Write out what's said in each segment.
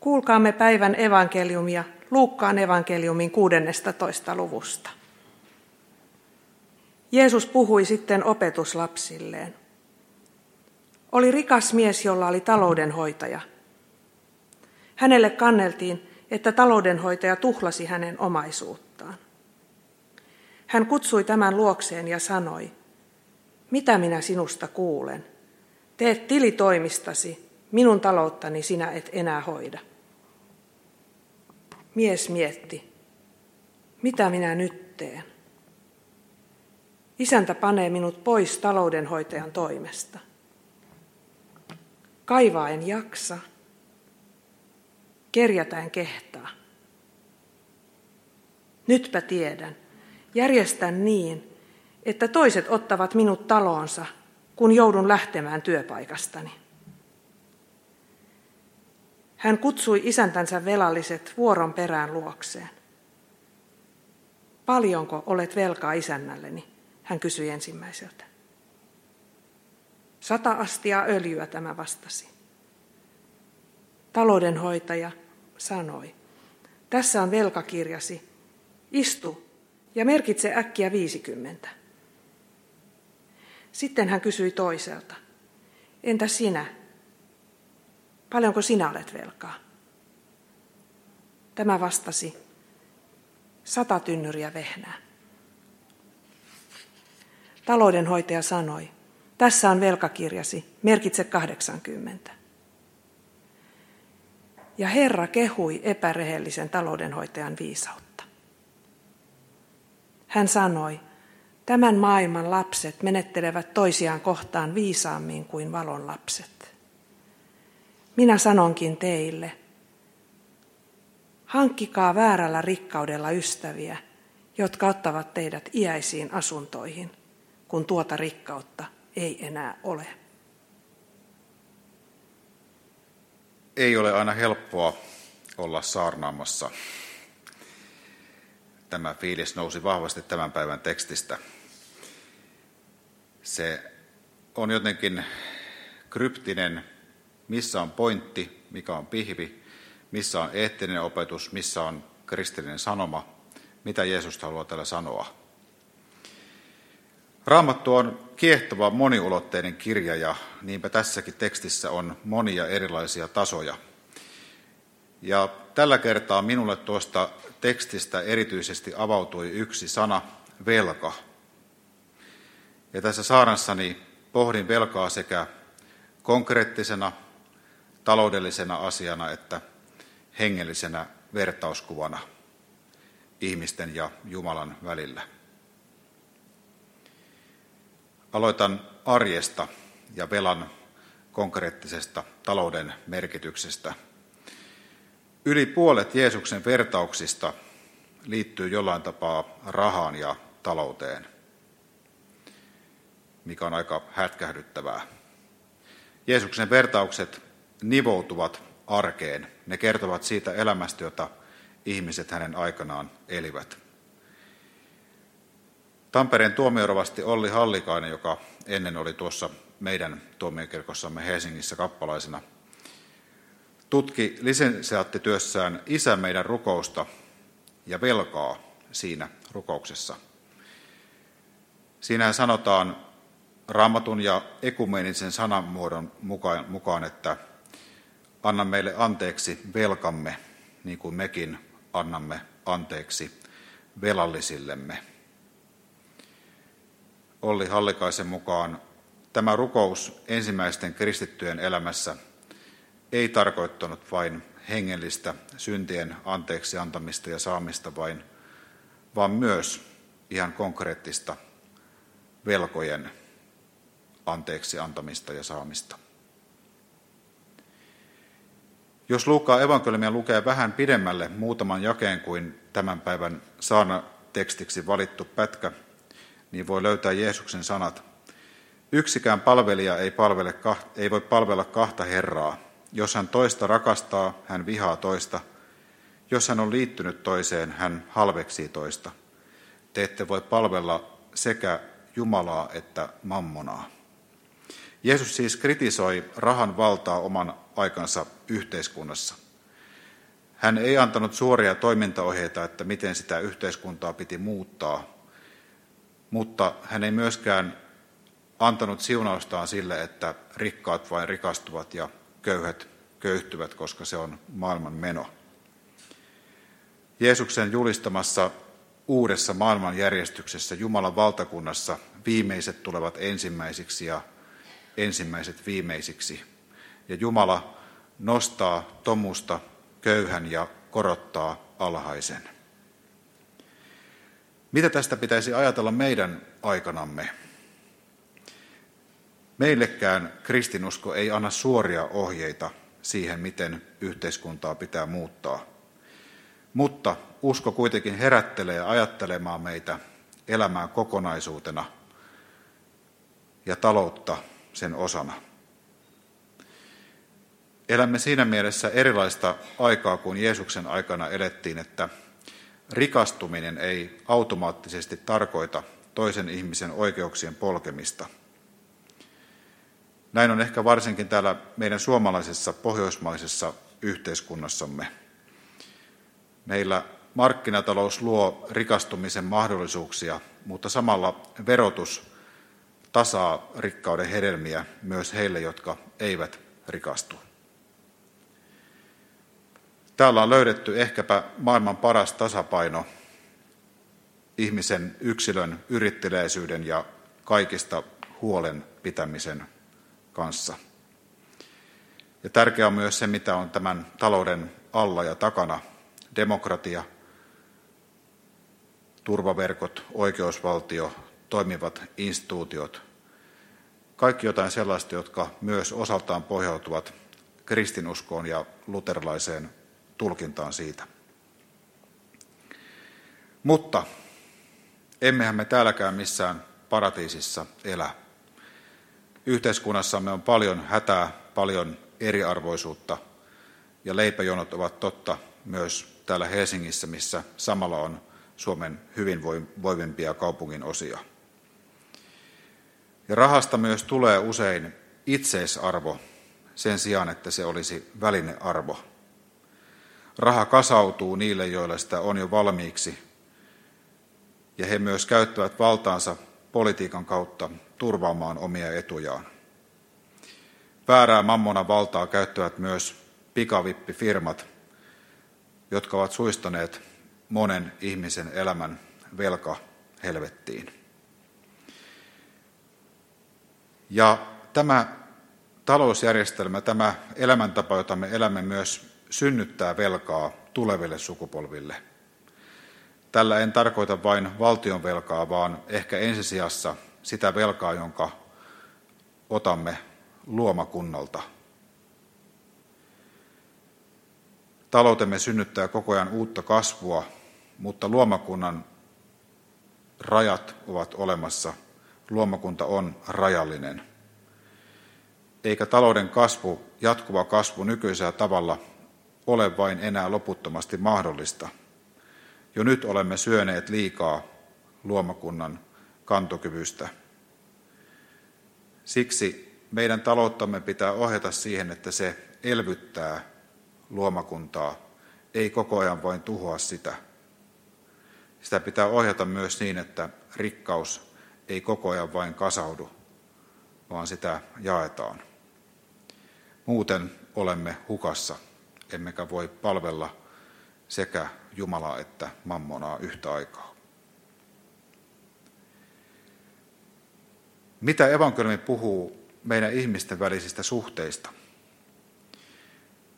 Kuulkaamme päivän evankeliumia Luukkaan evankeliumin 16. luvusta. Jeesus puhui sitten opetuslapsilleen. Oli rikas mies, jolla oli taloudenhoitaja. Hänelle kanneltiin, että taloudenhoitaja tuhlasi hänen omaisuuttaan. Hän kutsui tämän luokseen ja sanoi, mitä minä sinusta kuulen? Teet tilitoimistasi, minun talouttani sinä et enää hoida. Mies mietti, mitä minä nyt teen? Isäntä panee minut pois taloudenhoitajan toimesta. Kaivaa en jaksa, kerjätään kehtaa. Nytpä tiedän, järjestän niin, että toiset ottavat minut taloonsa, kun joudun lähtemään työpaikastani. Hän kutsui isäntänsä velalliset vuoron perään luokseen. Paljonko olet velkaa isännälleni? Hän kysyi ensimmäiseltä. Sata astia öljyä tämä vastasi. Taloudenhoitaja sanoi, tässä on velkakirjasi, istu ja merkitse äkkiä viisikymmentä. Sitten hän kysyi toiselta, entä sinä? Paljonko sinä olet velkaa? Tämä vastasi, sata tynnyriä vehnää. Taloudenhoitaja sanoi, tässä on velkakirjasi, merkitse 80. Ja Herra kehui epärehellisen taloudenhoitajan viisautta. Hän sanoi, tämän maailman lapset menettelevät toisiaan kohtaan viisaammin kuin valon lapset. Minä sanonkin teille, hankkikaa väärällä rikkaudella ystäviä, jotka ottavat teidät iäisiin asuntoihin, kun tuota rikkautta ei enää ole. Ei ole aina helppoa olla saarnaamassa. Tämä fiilis nousi vahvasti tämän päivän tekstistä. Se on jotenkin kryptinen, missä on pointti, mikä on pihvi, missä on eettinen opetus, missä on kristillinen sanoma, mitä Jeesus haluaa tällä sanoa. Raamattu on kiehtova moniulotteinen kirja ja niinpä tässäkin tekstissä on monia erilaisia tasoja. Ja tällä kertaa minulle tuosta tekstistä erityisesti avautui yksi sana, velka. Ja tässä saarnassani pohdin velkaa sekä konkreettisena, taloudellisena asiana että hengellisenä vertauskuvana ihmisten ja Jumalan välillä. Aloitan arjesta ja velan konkreettisesta talouden merkityksestä. Yli puolet Jeesuksen vertauksista liittyy jollain tapaa rahaan ja talouteen, mikä on aika hätkähdyttävää. Jeesuksen vertaukset nivoutuvat arkeen. Ne kertovat siitä elämästä, jota ihmiset hänen aikanaan elivät. Tampereen tuomiorovasti Olli Hallikainen, joka ennen oli tuossa meidän tuomiokirkossamme Helsingissä kappalaisena, tutki lisensiaattityössään Isä meidän rukousta ja velkaa siinä rukouksessa. Siinähän sanotaan raamatun ja ekumeenisen sanamuodon mukaan, mukaan, että anna meille anteeksi velkamme, niin kuin mekin annamme anteeksi velallisillemme. Olli Hallikaisen mukaan tämä rukous ensimmäisten kristittyjen elämässä ei tarkoittanut vain hengellistä syntien anteeksi antamista ja saamista vain, vaan myös ihan konkreettista velkojen anteeksi antamista ja saamista. Jos Luukkaa evankeliumia lukee vähän pidemmälle muutaman jakeen kuin tämän päivän saana tekstiksi valittu pätkä, niin voi löytää Jeesuksen sanat. Yksikään palvelija ei, palvele, ei voi palvella kahta Herraa. Jos hän toista rakastaa, hän vihaa toista. Jos hän on liittynyt toiseen, hän halveksii toista. Te ette voi palvella sekä Jumalaa että mammonaa. Jeesus siis kritisoi rahan valtaa oman aikansa yhteiskunnassa. Hän ei antanut suoria toimintaohjeita, että miten sitä yhteiskuntaa piti muuttaa, mutta hän ei myöskään antanut siunaustaan sille, että rikkaat vain rikastuvat ja köyhät köyhtyvät, koska se on maailman meno. Jeesuksen julistamassa uudessa maailmanjärjestyksessä Jumalan valtakunnassa viimeiset tulevat ensimmäisiksi ja ensimmäiset viimeisiksi. Ja Jumala nostaa tomusta köyhän ja korottaa alhaisen. Mitä tästä pitäisi ajatella meidän aikanamme? Meillekään kristinusko ei anna suoria ohjeita siihen, miten yhteiskuntaa pitää muuttaa. Mutta usko kuitenkin herättelee ajattelemaan meitä elämään kokonaisuutena ja taloutta sen osana. Elämme siinä mielessä erilaista aikaa kuin Jeesuksen aikana elettiin, että rikastuminen ei automaattisesti tarkoita toisen ihmisen oikeuksien polkemista. Näin on ehkä varsinkin täällä meidän suomalaisessa pohjoismaisessa yhteiskunnassamme. Meillä markkinatalous luo rikastumisen mahdollisuuksia, mutta samalla verotus tasaa rikkauden hedelmiä myös heille, jotka eivät rikastu. Täällä on löydetty ehkäpä maailman paras tasapaino ihmisen yksilön yritteleisyyden ja kaikista huolen pitämisen kanssa. Ja tärkeää on myös se, mitä on tämän talouden alla ja takana. Demokratia, turvaverkot, oikeusvaltio, toimivat instituutiot. Kaikki jotain sellaista, jotka myös osaltaan pohjautuvat kristinuskoon ja luterilaiseen tulkintaan siitä. Mutta emmehän me täälläkään missään paratiisissa elä. Yhteiskunnassamme on paljon hätää, paljon eriarvoisuutta ja leipäjonot ovat totta myös täällä Helsingissä, missä samalla on Suomen hyvinvoivimpia kaupungin osia. Ja rahasta myös tulee usein itseisarvo sen sijaan, että se olisi välinearvo. Raha kasautuu niille, joilla sitä on jo valmiiksi, ja he myös käyttävät valtaansa politiikan kautta turvaamaan omia etujaan. Väärää mammona valtaa käyttävät myös pikavippifirmat, jotka ovat suistaneet monen ihmisen elämän velka helvettiin. Ja tämä talousjärjestelmä, tämä elämäntapa, jota me elämme myös synnyttää velkaa tuleville sukupolville. Tällä en tarkoita vain valtion velkaa, vaan ehkä ensisijassa sitä velkaa, jonka otamme luomakunnalta. Taloutemme synnyttää koko ajan uutta kasvua, mutta luomakunnan rajat ovat olemassa. Luomakunta on rajallinen. Eikä talouden kasvu, jatkuva kasvu nykyisellä tavalla ole vain enää loputtomasti mahdollista. Jo nyt olemme syöneet liikaa luomakunnan kantokyvystä. Siksi meidän talouttamme pitää ohjata siihen, että se elvyttää luomakuntaa, ei koko ajan vain tuhoa sitä. Sitä pitää ohjata myös niin, että rikkaus ei koko ajan vain kasaudu, vaan sitä jaetaan. Muuten olemme hukassa emmekä voi palvella sekä Jumalaa että mammonaa yhtä aikaa. Mitä evankeliumi puhuu meidän ihmisten välisistä suhteista?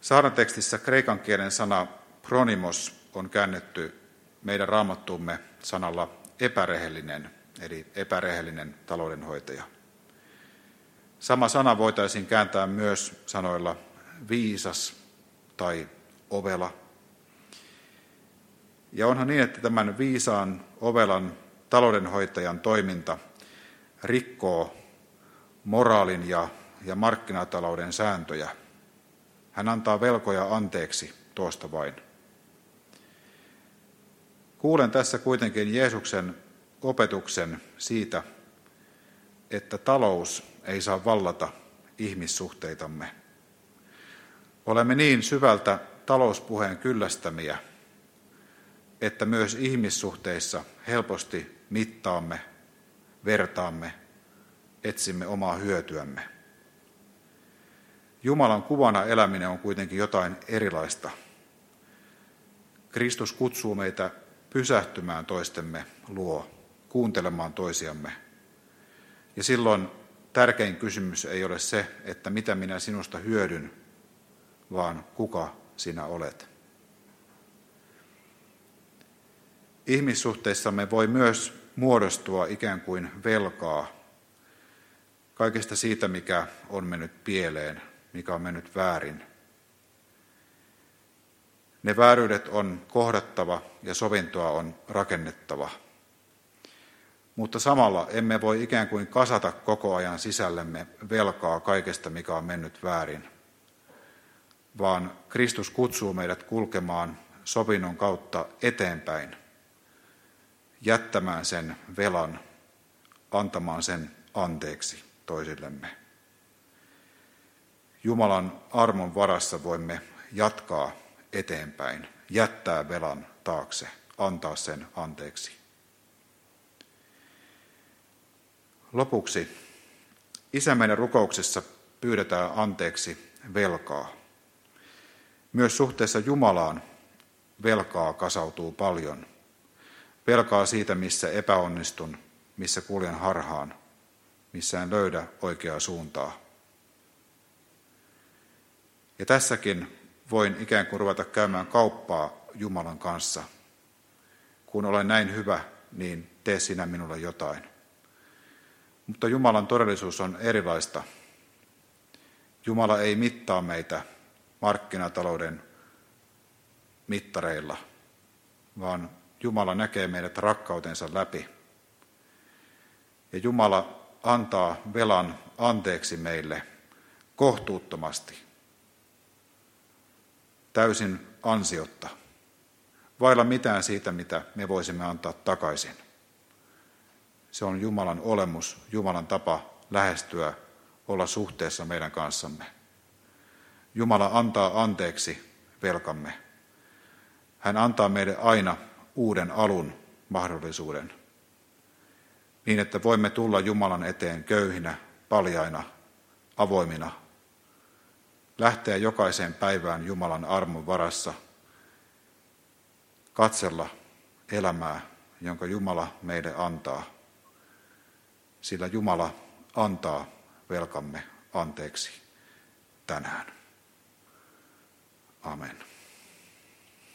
Saarnatekstissä kreikan kielen sana pronimos on käännetty meidän raamattumme sanalla epärehellinen, eli epärehellinen taloudenhoitaja. Sama sana voitaisiin kääntää myös sanoilla viisas tai ovela. Ja onhan niin, että tämän viisaan ovelan taloudenhoitajan toiminta rikkoo moraalin ja, ja markkinatalouden sääntöjä. Hän antaa velkoja anteeksi tuosta vain. Kuulen tässä kuitenkin Jeesuksen opetuksen siitä, että talous ei saa vallata ihmissuhteitamme. Olemme niin syvältä talouspuheen kyllästämiä, että myös ihmissuhteissa helposti mittaamme, vertaamme, etsimme omaa hyötyämme. Jumalan kuvana eläminen on kuitenkin jotain erilaista. Kristus kutsuu meitä pysähtymään toistemme luo, kuuntelemaan toisiamme. Ja silloin tärkein kysymys ei ole se, että mitä minä sinusta hyödyn, vaan kuka sinä olet. Ihmissuhteissamme voi myös muodostua ikään kuin velkaa kaikesta siitä, mikä on mennyt pieleen, mikä on mennyt väärin. Ne vääryydet on kohdattava ja sovintoa on rakennettava. Mutta samalla emme voi ikään kuin kasata koko ajan sisällemme velkaa kaikesta, mikä on mennyt väärin, vaan Kristus kutsuu meidät kulkemaan sovinnon kautta eteenpäin, jättämään sen velan, antamaan sen anteeksi toisillemme. Jumalan armon varassa voimme jatkaa eteenpäin, jättää velan taakse, antaa sen anteeksi. Lopuksi Isä meidän rukouksessa pyydetään anteeksi velkaa. Myös suhteessa Jumalaan velkaa kasautuu paljon. Velkaa siitä, missä epäonnistun, missä kuljen harhaan, missä en löydä oikeaa suuntaa. Ja tässäkin voin ikään kuin ruveta käymään kauppaa Jumalan kanssa. Kun olen näin hyvä, niin tee sinä minulle jotain. Mutta Jumalan todellisuus on erilaista. Jumala ei mittaa meitä markkinatalouden mittareilla, vaan Jumala näkee meidät rakkautensa läpi. Ja Jumala antaa velan anteeksi meille kohtuuttomasti täysin ansiotta, vailla mitään siitä, mitä me voisimme antaa takaisin. Se on Jumalan olemus, Jumalan tapa lähestyä, olla suhteessa meidän kanssamme. Jumala antaa anteeksi velkamme. Hän antaa meille aina uuden alun mahdollisuuden, niin että voimme tulla Jumalan eteen köyhinä, paljaina, avoimina lähteä jokaiseen päivään Jumalan armon varassa, katsella elämää, jonka Jumala meille antaa, sillä Jumala antaa velkamme anteeksi tänään. Amen.